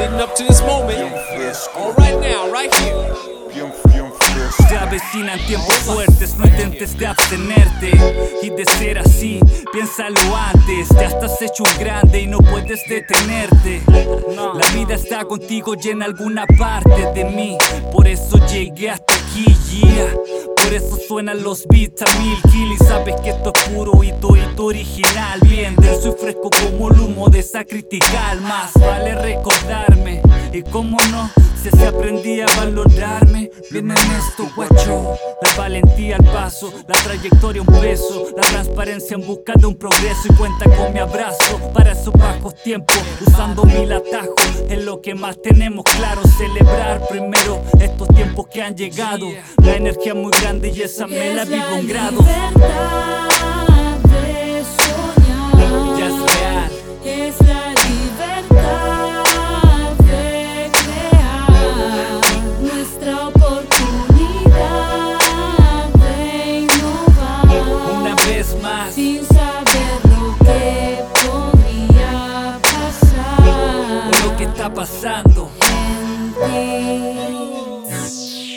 leading up to this moment. All right now, right here. Se avecinan tiempos fuertes, no intentes de abstenerte y de ser así, piénsalo antes. Ya estás hecho un grande y no puedes detenerte. La vida está contigo y en alguna parte de mí, por eso llegué hasta aquí, yeah. Por eso suenan los beats a mil kill y sabes que esto es puro y todo original. Bien, fresco como el humo de esa. Más vale recordarme y cómo no, si se aprendí a valorarme. Bien en esto, guacho. La valentía al paso, la trayectoria un peso, la transparencia en busca de un progreso y cuenta con mi abrazo para esos bajos tiempos, usando mil atajos. Es lo que más tenemos claro, celebrar primero estos tiempos que han llegado. La energía es muy grande y esa me la vivo un grado. Está pasando.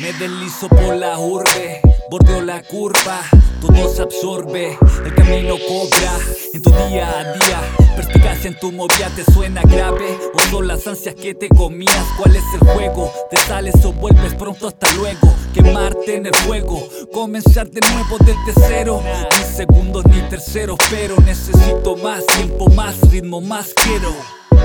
Me deslizo por la urbe, bordeo la curva, todo se absorbe, el camino cobra en tu día a día. Perspicacia en tu movida te suena grave, o son las ansias que te comías. ¿Cuál es el juego? Te sales o vuelves pronto hasta luego. Quemarte en el fuego, comenzar de nuevo desde cero. Ni segundos ni terceros, pero necesito más tiempo, más ritmo, más quiero.